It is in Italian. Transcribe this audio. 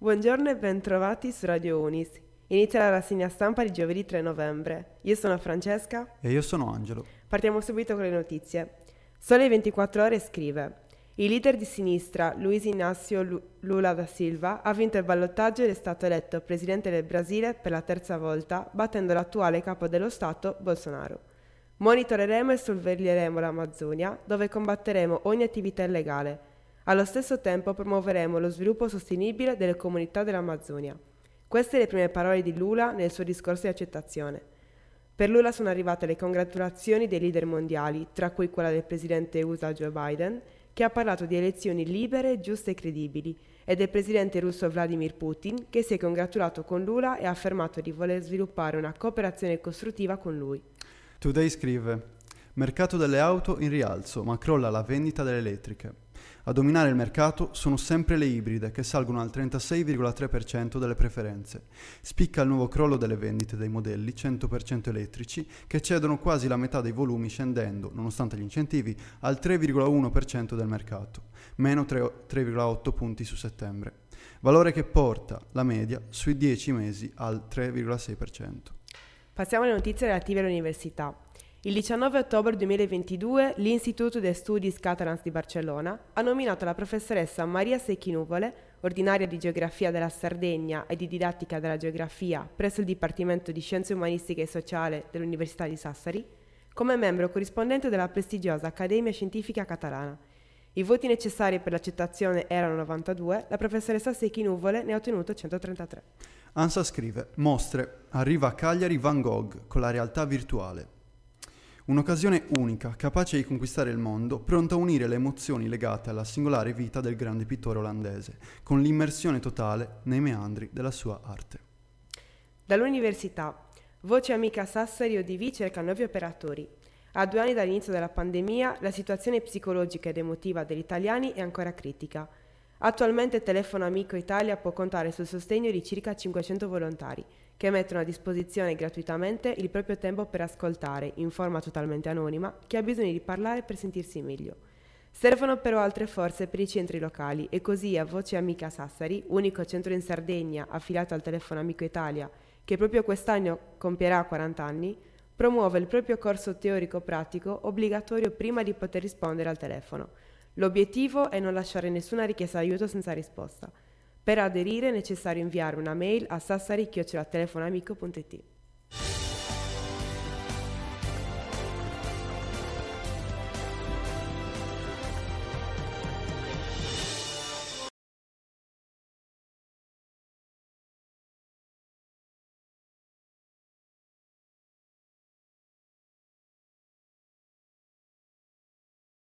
Buongiorno e bentrovati su Radio Unis. Inizia la rassegna stampa di giovedì 3 novembre. Io sono Francesca. E io sono Angelo. Partiamo subito con le notizie. Sole 24 ore scrive. Il leader di sinistra, Luiz Inácio Lula da Silva, ha vinto il ballottaggio ed è stato eletto presidente del Brasile per la terza volta, battendo l'attuale capo dello Stato, Bolsonaro. Monitoreremo e sorveglieremo l'Amazzonia, dove combatteremo ogni attività illegale. Allo stesso tempo promuoveremo lo sviluppo sostenibile delle comunità dell'Amazzonia. Queste le prime parole di Lula nel suo discorso di accettazione. Per Lula sono arrivate le congratulazioni dei leader mondiali, tra cui quella del presidente USA Joe Biden, che ha parlato di elezioni libere, giuste e credibili, e del presidente russo Vladimir Putin, che si è congratulato con Lula e ha affermato di voler sviluppare una cooperazione costruttiva con lui. Today scrive: Mercato delle auto in rialzo, ma crolla la vendita delle elettriche. A dominare il mercato sono sempre le ibride, che salgono al 36,3% delle preferenze. Spicca il nuovo crollo delle vendite dei modelli 100% elettrici, che cedono quasi la metà dei volumi scendendo, nonostante gli incentivi, al 3,1% del mercato, meno 3,8 punti su settembre. Valore che porta la media sui 10 mesi al 3,6%. Passiamo alle notizie relative all'università. Il 19 ottobre 2022 l'Istituto de Studis Catalans di Barcellona ha nominato la professoressa Maria Secchi Nuvole, ordinaria di Geografia della Sardegna e di Didattica della Geografia presso il Dipartimento di Scienze Umanistiche e Sociali dell'Università di Sassari, come membro corrispondente della prestigiosa Accademia Scientifica Catalana. I voti necessari per l'accettazione erano 92, la professoressa Secchi Nuvole ne ha ottenuto 133. ANSA scrive: Mostre. Arriva a Cagliari Van Gogh con la realtà virtuale. Un'occasione unica, capace di conquistare il mondo, pronta a unire le emozioni legate alla singolare vita del grande pittore olandese, con l'immersione totale nei meandri della sua arte. Dall'università. Voce Amica Sassari ODV cerca nuovi operatori. A due anni dall'inizio della pandemia, la situazione psicologica ed emotiva degli italiani è ancora critica. Attualmente Telefono Amico Italia può contare sul sostegno di circa 500 volontari, che mettono a disposizione gratuitamente il proprio tempo per ascoltare, in forma totalmente anonima, chi ha bisogno di parlare per sentirsi meglio. Servono però altre forze per i centri locali e così a Voce Amica Sassari, unico centro in Sardegna affiliato al Telefono Amico Italia, che proprio quest'anno compierà 40 anni, promuove il proprio corso teorico-pratico obbligatorio prima di poter rispondere al telefono. L'obiettivo è non lasciare nessuna richiesta d'aiuto senza risposta. Per aderire è necessario inviare una mail a sassari-telefonamico.it.